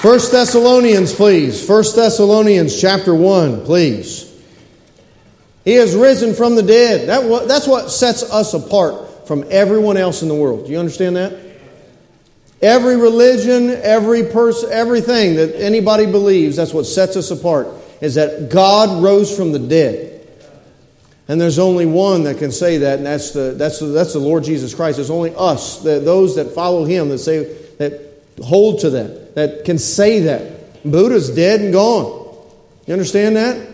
First Thessalonians, please. First Thessalonians chapter 1, please. He has risen from the dead. That, that's what sets us apart from everyone else in the world. Do you understand that? Every religion, every person, everything that anybody believes, that's what sets us apart, is that God rose from the dead. And there's only one that can say that, and that's the, that's the, that's the Lord Jesus Christ. There's only us, the, those that follow Him, that say that hold to that, that can say that. Buddha's dead and gone. You understand that?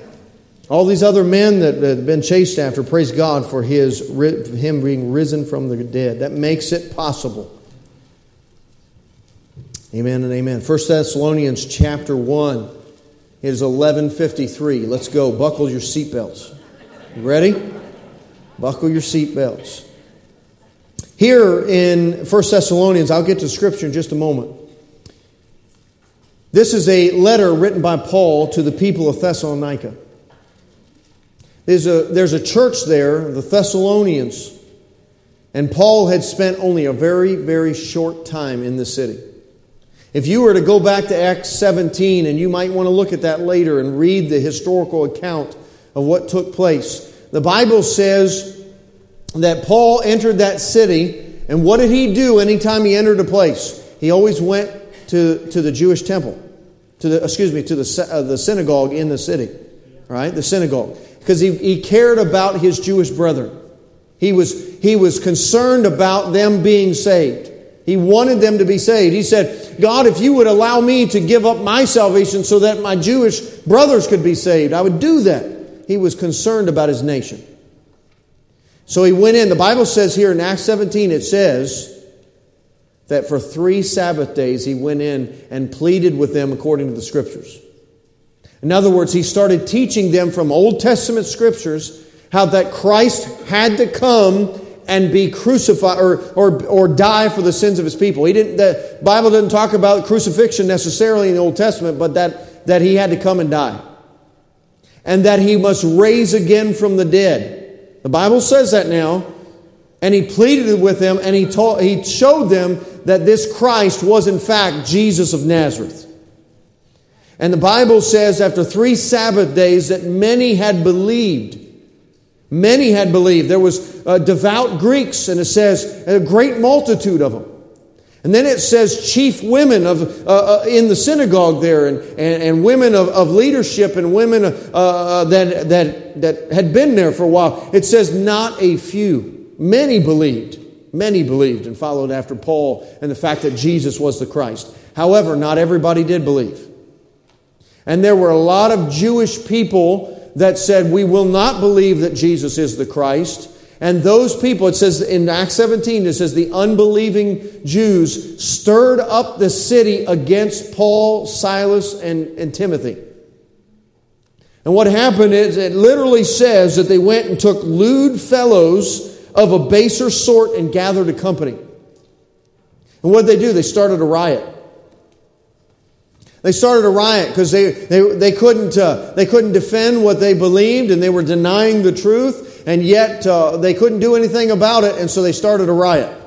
All these other men that have been chased after, praise God for his, him being risen from the dead. That makes it possible. Amen and amen. 1 Thessalonians chapter 1 is 1153. Let's go. Buckle your seatbelts. You ready? Buckle your seatbelts. Here in 1 Thessalonians, I'll get to scripture in just a moment. This is a letter written by Paul to the people of Thessalonica. There's a, there's a church there, the Thessalonians, and Paul had spent only a very, very short time in the city. If you were to go back to Acts 17, and you might want to look at that later and read the historical account of what took place. The Bible says that Paul entered that city, and what did he do anytime he entered a place? He always went to, to the Jewish temple, to the, excuse me, to the, uh, the synagogue in the city, right? The synagogue. Because he, he cared about his Jewish brethren. He was, he was concerned about them being saved. He wanted them to be saved. He said, God, if you would allow me to give up my salvation so that my Jewish brothers could be saved, I would do that he was concerned about his nation. So he went in. The Bible says here in Acts 17, it says that for three Sabbath days he went in and pleaded with them according to the scriptures. In other words, he started teaching them from Old Testament scriptures how that Christ had to come and be crucified or, or, or die for the sins of his people. He didn't, the Bible didn't talk about crucifixion necessarily in the Old Testament, but that, that he had to come and die and that he must raise again from the dead. The Bible says that now. And he pleaded with them and he, told, he showed them that this Christ was in fact Jesus of Nazareth. And the Bible says after three Sabbath days that many had believed. Many had believed. There was uh, devout Greeks, and it says a great multitude of them. And then it says chief women of, uh, uh, in the synagogue there, and, and, and women of, of, leadership, and women uh, uh, that, that, that had been there for a while. It says not a few. Many believed. Many believed and followed after Paul and the fact that Jesus was the Christ. However, not everybody did believe. And there were a lot of Jewish people that said, We will not believe that Jesus is the Christ. And those people, it says in Acts 17, it says the unbelieving Jews stirred up the city against Paul, Silas, and, and Timothy. And what happened is it literally says that they went and took lewd fellows of a baser sort and gathered a company. And what did they do? They started a riot. They started a riot because they, they, they, couldn't, uh, they couldn't defend what they believed and they were denying the truth and yet uh, they couldn't do anything about it, and so they started a riot.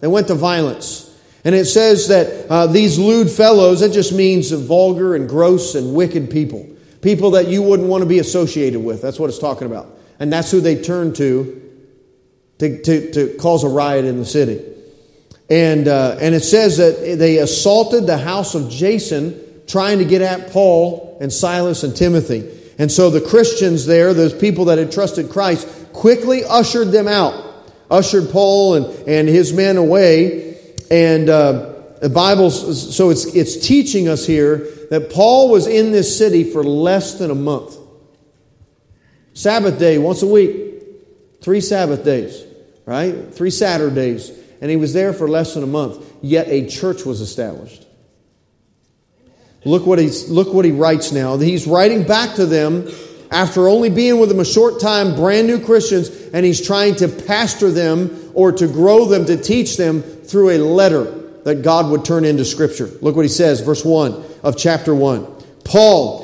They went to violence. And it says that uh, these lewd fellows, that just means vulgar and gross and wicked people. People that you wouldn't want to be associated with. That's what it's talking about. And that's who they turned to to, to, to cause a riot in the city. And, uh, and it says that they assaulted the house of Jason, trying to get at Paul and Silas and Timothy. And so the Christians there, those people that had trusted Christ, quickly ushered them out, ushered Paul and, and his men away. And uh, the Bible, so it's, it's teaching us here that Paul was in this city for less than a month. Sabbath day, once a week, three Sabbath days, right? Three Saturdays. And he was there for less than a month, yet a church was established. Look what, he's, look what he writes now. He's writing back to them after only being with them a short time, brand new Christians, and he's trying to pastor them or to grow them, to teach them through a letter that God would turn into Scripture. Look what he says, verse 1 of chapter 1. Paul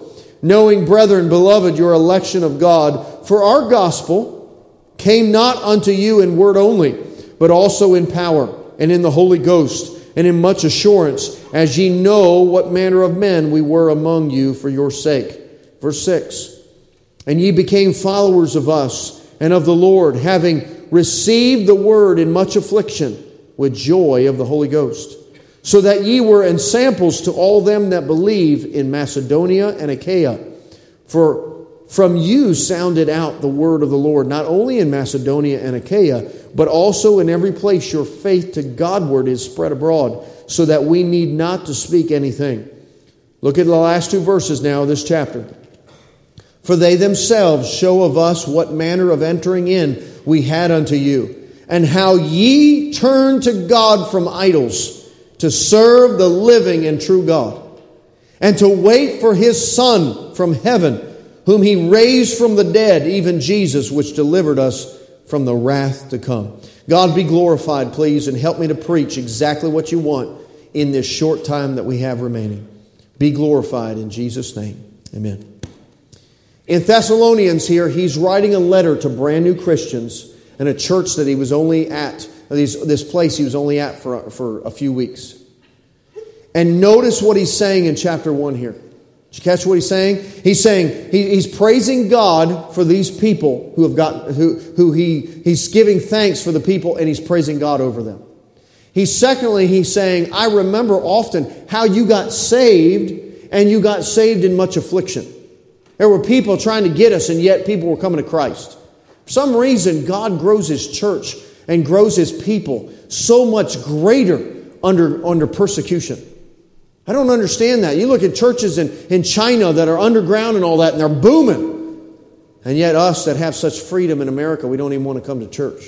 Knowing, brethren, beloved, your election of God, for our gospel came not unto you in word only, but also in power and in the Holy Ghost and in much assurance, as ye know what manner of men we were among you for your sake. Verse 6 And ye became followers of us and of the Lord, having received the word in much affliction with joy of the Holy Ghost, so that ye were ensamples to all them that believe in Macedonia and Achaia. For from you sounded out the word of the Lord, not only in Macedonia and Achaia, but also in every place your faith to Godward is spread abroad, so that we need not to speak anything. Look at the last two verses now of this chapter. For they themselves show of us what manner of entering in we had unto you, and how ye turned to God from idols to serve the living and true God, and to wait for his Son from heaven whom he raised from the dead, even Jesus, which delivered us from the wrath to come. God be glorified, please, and help me to preach exactly what you want in this short time that we have remaining. Be glorified in Jesus' name. Amen. In Thessalonians, here, he's writing a letter to brand new Christians and a church that he was only at, this place he was only at for, for a few weeks. And notice what he's saying in chapter 1 here. Did you catch what he's saying? He's saying he, he's praising God for these people who have got who, who he he's giving thanks for the people and he's praising God over them. He's secondly, he's saying, I remember often how you got saved and you got saved in much affliction. There were people trying to get us, and yet people were coming to Christ. For some reason, God grows his church and grows his people so much greater under, under persecution. I don't understand that. You look at churches in, in China that are underground and all that, and they're booming. And yet, us that have such freedom in America, we don't even want to come to church.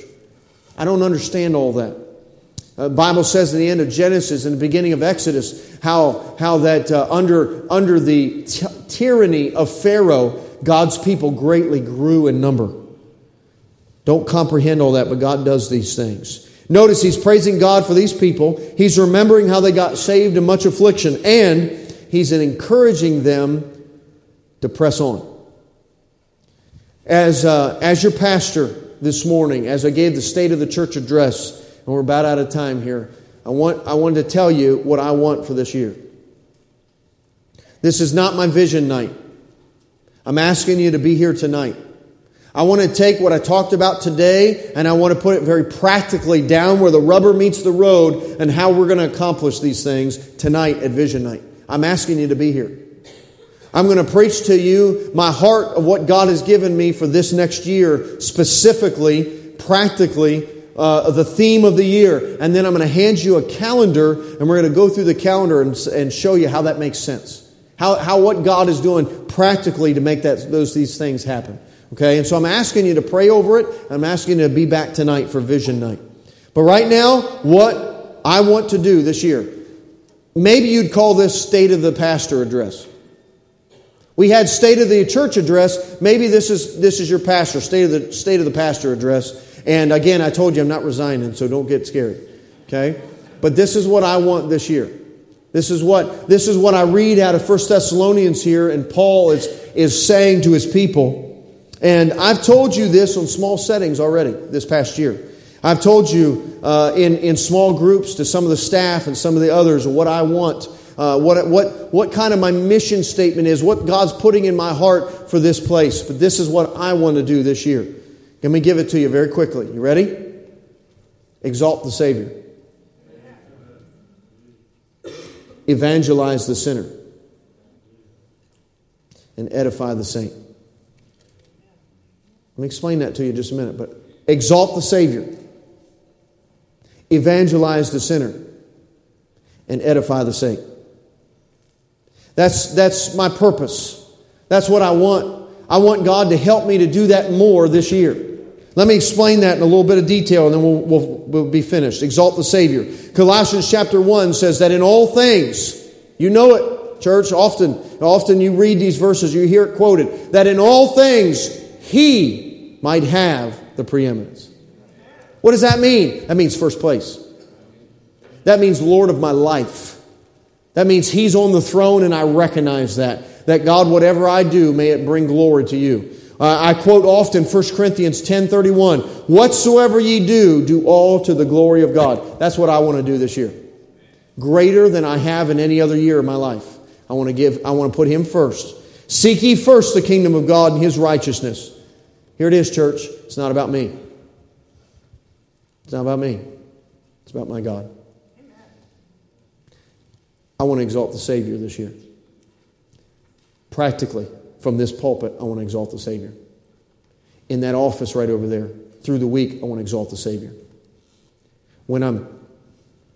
I don't understand all that. The uh, Bible says in the end of Genesis and the beginning of Exodus how, how that uh, under, under the t- tyranny of Pharaoh, God's people greatly grew in number. Don't comprehend all that, but God does these things. Notice he's praising God for these people. He's remembering how they got saved in much affliction, and he's encouraging them to press on. As, uh, as your pastor this morning, as I gave the State of the Church address, and we're about out of time here, I, want, I wanted to tell you what I want for this year. This is not my vision night. I'm asking you to be here tonight. I want to take what I talked about today and I want to put it very practically down where the rubber meets the road and how we're going to accomplish these things tonight at Vision Night. I'm asking you to be here. I'm going to preach to you my heart of what God has given me for this next year, specifically, practically, uh, the theme of the year. And then I'm going to hand you a calendar and we're going to go through the calendar and, and show you how that makes sense. How, how what God is doing practically to make that, those, these things happen. Okay, and so I'm asking you to pray over it. I'm asking you to be back tonight for vision night. But right now, what I want to do this year, maybe you'd call this state of the pastor address. We had state of the church address. Maybe this is this is your pastor state of the state of the pastor address. And again, I told you I'm not resigning, so don't get scared. Okay? But this is what I want this year. This is what this is what I read out of First Thessalonians here, and Paul is is saying to his people. And I've told you this on small settings already this past year. I've told you uh, in, in small groups to some of the staff and some of the others what I want, uh, what, what, what kind of my mission statement is, what God's putting in my heart for this place. But this is what I want to do this year. Let me give it to you very quickly. You ready? Exalt the Savior, evangelize the sinner, and edify the saint. Let me explain that to you in just a minute. But exalt the Savior, evangelize the sinner, and edify the saint. That's, that's my purpose. That's what I want. I want God to help me to do that more this year. Let me explain that in a little bit of detail and then we'll, we'll, we'll be finished. Exalt the Savior. Colossians chapter 1 says that in all things, you know it, church, often, often you read these verses, you hear it quoted, that in all things He might have the preeminence. What does that mean? That means first place. That means Lord of my life. That means He's on the throne and I recognize that. That God, whatever I do, may it bring glory to you. Uh, I quote often 1 Corinthians 10:31, "Whatsoever ye do, do all to the glory of God." That's what I want to do this year. Greater than I have in any other year of my life. I want to give I want to put him first. Seek ye first the kingdom of God and his righteousness. Here it is, church. It's not about me. It's not about me. It's about my God. I want to exalt the Savior this year. Practically, from this pulpit, I want to exalt the Savior. In that office right over there, through the week, I want to exalt the Savior. When I'm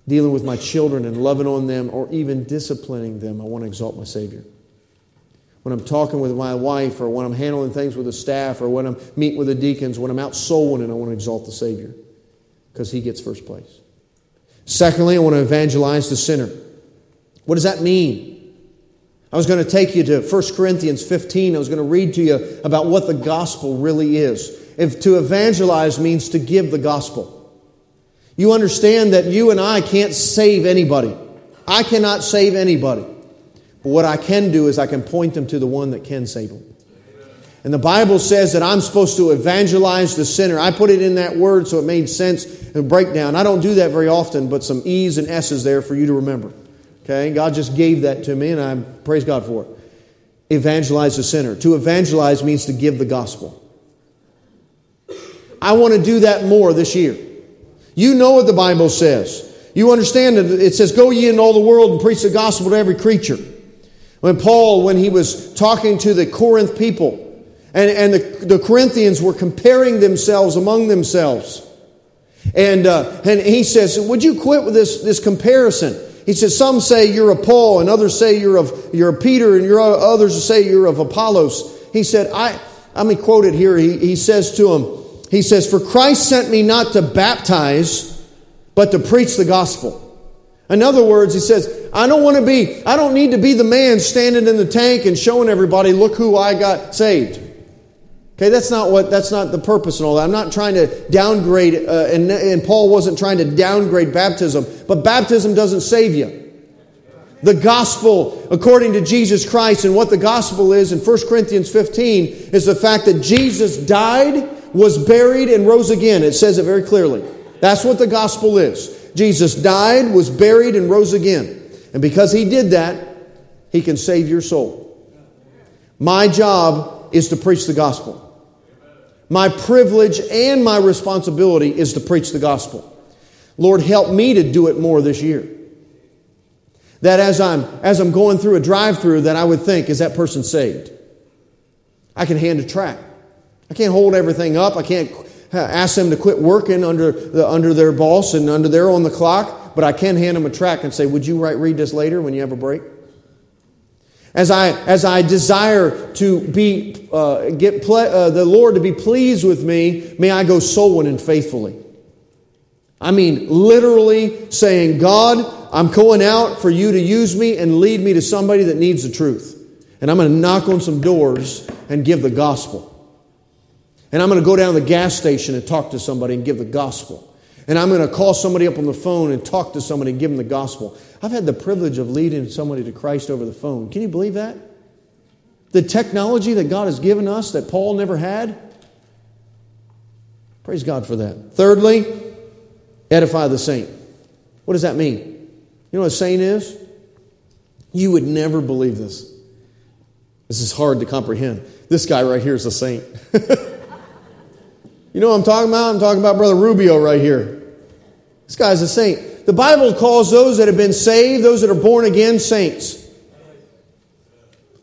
dealing with my children and loving on them or even disciplining them, I want to exalt my Savior. When I'm talking with my wife or when I'm handling things with the staff or when I'm meeting with the deacons, when I'm out soul winning, I want to exalt the Savior because He gets first place. Secondly, I want to evangelize the sinner. What does that mean? I was going to take you to 1 Corinthians 15. I was going to read to you about what the gospel really is. If to evangelize means to give the gospel. You understand that you and I can't save anybody. I cannot save anybody. But what I can do is I can point them to the one that can save them. And the Bible says that I'm supposed to evangelize the sinner. I put it in that word so it made sense and breakdown. I don't do that very often, but some E's and S's there for you to remember. Okay? God just gave that to me, and I praise God for it. Evangelize the sinner. To evangelize means to give the gospel. I want to do that more this year. You know what the Bible says. You understand that it says, Go ye into all the world and preach the gospel to every creature. When Paul, when he was talking to the Corinth people, and, and the, the Corinthians were comparing themselves among themselves. And, uh, and he says, Would you quit with this, this comparison? He says, Some say you're of Paul, and others say you're of, you're of Peter, and you're, others say you're of Apollos. He said, I, let me quote it here. He, he says to him, He says, For Christ sent me not to baptize, but to preach the gospel. In other words, he says, I don't want to be, I don't need to be the man standing in the tank and showing everybody, look who I got saved. Okay, that's not what, that's not the purpose and all that. I'm not trying to downgrade, uh, and, and Paul wasn't trying to downgrade baptism, but baptism doesn't save you. The gospel, according to Jesus Christ, and what the gospel is in 1 Corinthians 15, is the fact that Jesus died, was buried, and rose again. It says it very clearly. That's what the gospel is. Jesus died, was buried, and rose again. And because he did that, he can save your soul. My job is to preach the gospel. My privilege and my responsibility is to preach the gospel. Lord, help me to do it more this year. That as I'm, as I'm going through a drive through, that I would think, is that person saved? I can hand a track. I can't hold everything up. I can't ask them to quit working under, the, under their boss and under their on the clock, but I can hand them a track and say, Would you write, read this later when you have a break? As I, as I desire to be, uh, get ple- uh, the Lord to be pleased with me, may I go soul winning faithfully. I mean, literally saying, God, I'm going out for you to use me and lead me to somebody that needs the truth. And I'm going to knock on some doors and give the gospel. And I'm going to go down to the gas station and talk to somebody and give the gospel. And I'm going to call somebody up on the phone and talk to somebody and give them the gospel. I've had the privilege of leading somebody to Christ over the phone. Can you believe that? The technology that God has given us that Paul never had. Praise God for that. Thirdly, edify the saint. What does that mean? You know what a saint is? You would never believe this. This is hard to comprehend. This guy right here is a saint. you know what I'm talking about? I'm talking about Brother Rubio right here. This guy's a saint. The Bible calls those that have been saved, those that are born again, saints.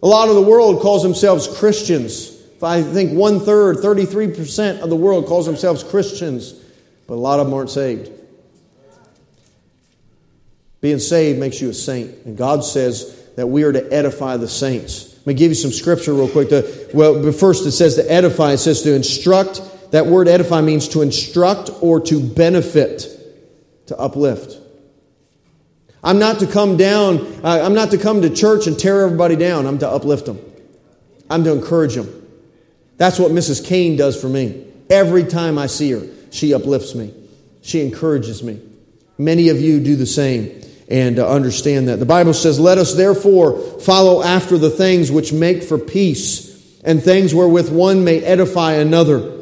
A lot of the world calls themselves Christians. I think one third, 33% of the world calls themselves Christians, but a lot of them aren't saved. Being saved makes you a saint. And God says that we are to edify the saints. Let me give you some scripture real quick. To, well, first it says to edify, it says to instruct, That word edify means to instruct or to benefit, to uplift. I'm not to come down, uh, I'm not to come to church and tear everybody down. I'm to uplift them. I'm to encourage them. That's what Mrs. Kane does for me. Every time I see her, she uplifts me, she encourages me. Many of you do the same and uh, understand that. The Bible says, Let us therefore follow after the things which make for peace and things wherewith one may edify another.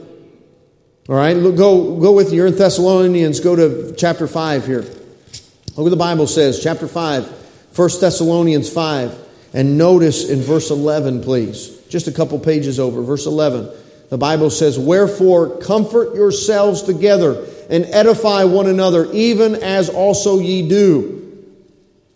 All right, go, go with you. You're in Thessalonians. Go to chapter 5 here. Look what the Bible says, chapter 5, 1 Thessalonians 5. And notice in verse 11, please, just a couple pages over, verse 11. The Bible says, Wherefore comfort yourselves together and edify one another, even as also ye do.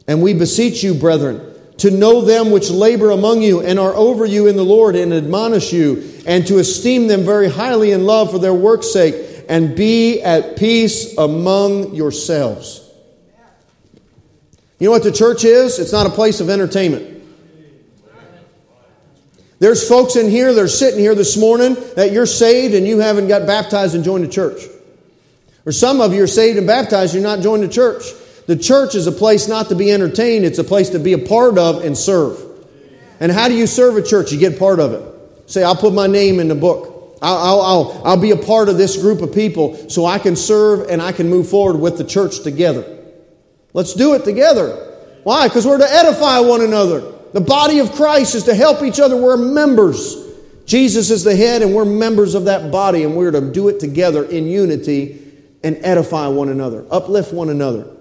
And we beseech you, brethren, to know them which labor among you and are over you in the Lord and admonish you, and to esteem them very highly in love for their work's sake, and be at peace among yourselves. You know what the church is? It's not a place of entertainment. There's folks in here that are sitting here this morning that you're saved and you haven't got baptized and joined the church. Or some of you are saved and baptized, you're not joined the church. The church is a place not to be entertained, it's a place to be a part of and serve. And how do you serve a church? You get part of it. Say, I'll put my name in the book. I'll, I'll, I'll, be a part of this group of people so I can serve and I can move forward with the church together. Let's do it together. Why? Because we're to edify one another. The body of Christ is to help each other. We're members. Jesus is the head, and we're members of that body, and we're to do it together in unity and edify one another, uplift one another.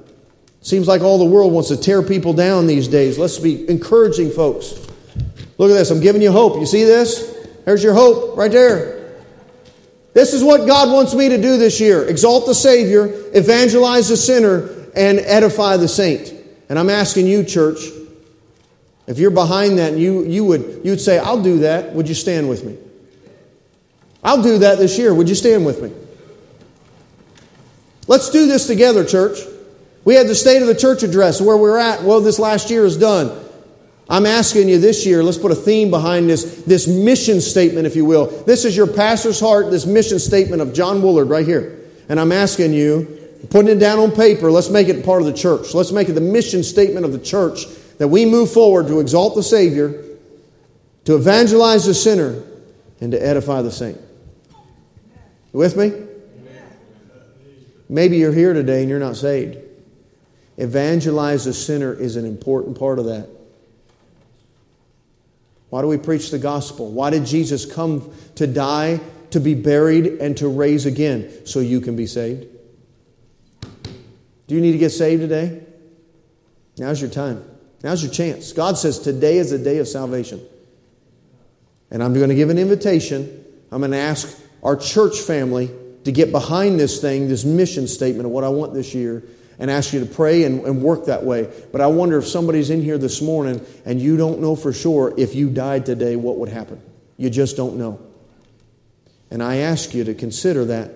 Seems like all the world wants to tear people down these days. Let's be encouraging folks. Look at this. I'm giving you hope. You see this? There's your hope right there. This is what God wants me to do this year exalt the Savior, evangelize the sinner, and edify the saint. And I'm asking you, church, if you're behind that and you, you would you'd say, I'll do that, would you stand with me? I'll do that this year. Would you stand with me? Let's do this together, church. We had the state of the church address where we're at. Well, this last year is done. I'm asking you this year, let's put a theme behind this, this mission statement, if you will. This is your pastor's heart, this mission statement of John Woolard right here. And I'm asking you, putting it down on paper, let's make it part of the church. Let's make it the mission statement of the church that we move forward to exalt the Savior, to evangelize the sinner, and to edify the saint. You with me? Maybe you're here today and you're not saved. Evangelize the sinner is an important part of that. Why do we preach the gospel? Why did Jesus come to die, to be buried, and to raise again? So you can be saved. Do you need to get saved today? Now's your time. Now's your chance. God says today is the day of salvation. And I'm going to give an invitation. I'm going to ask our church family to get behind this thing, this mission statement of what I want this year and ask you to pray and, and, work that way. But I wonder if somebody's in here this morning and you don't know for sure if you died today, what would happen? You just don't know. And I ask you to consider that.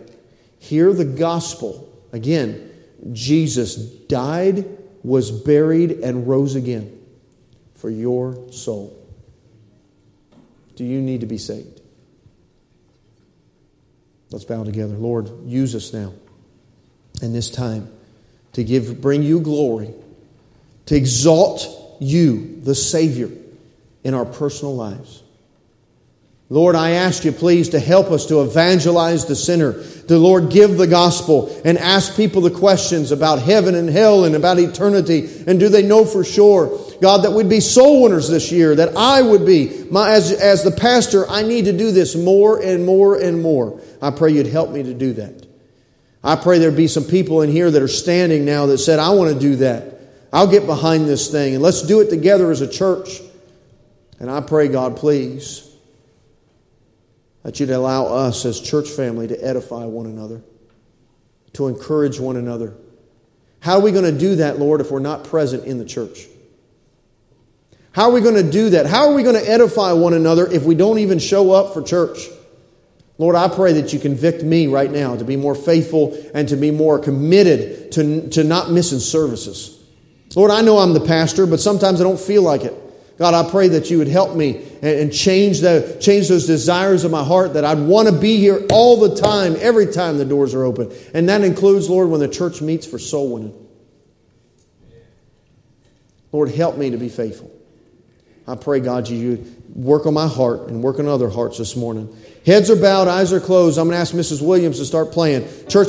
Hear the gospel. Again, Jesus died, was buried, and rose again for your soul. Do you need to be saved? Let's bow together. Lord, use us now in this time to give, bring you glory, to exalt you, the Savior, in our personal lives. Lord, I ask you, please, to help us to evangelize the sinner. To, Lord, give the gospel and ask people the questions about heaven and hell and about eternity. And do they know for sure, God, that we'd be soul winners this year, that I would be. My, as, as the pastor, I need to do this more and more and more. I pray you'd help me to do that. I pray there be some people in here that are standing now that said, I want to do that. I'll get behind this thing and let's do it together as a church. And I pray, God, please, that you'd allow us as church family to edify one another, to encourage one another. How are we going to do that, Lord, if we're not present in the church? How are we going to do that? How are we going to edify one another if we don't even show up for church? Lord, I pray that you convict me right now to be more faithful and to be more committed to, to not missing services. Lord, I know I'm the pastor, but sometimes I don't feel like it. God, I pray that you would help me and, change, the, change those desires of my heart that I'd want to be here all the time, every time the doors are open. And that includes, Lord, when the church meets for soul winning. Lord, help me to be faithful. I pray, God, you work on my heart and work on other hearts this morning. Heads are bowed, eyes are closed. I'm going to ask Mrs. Williams to start playing. Church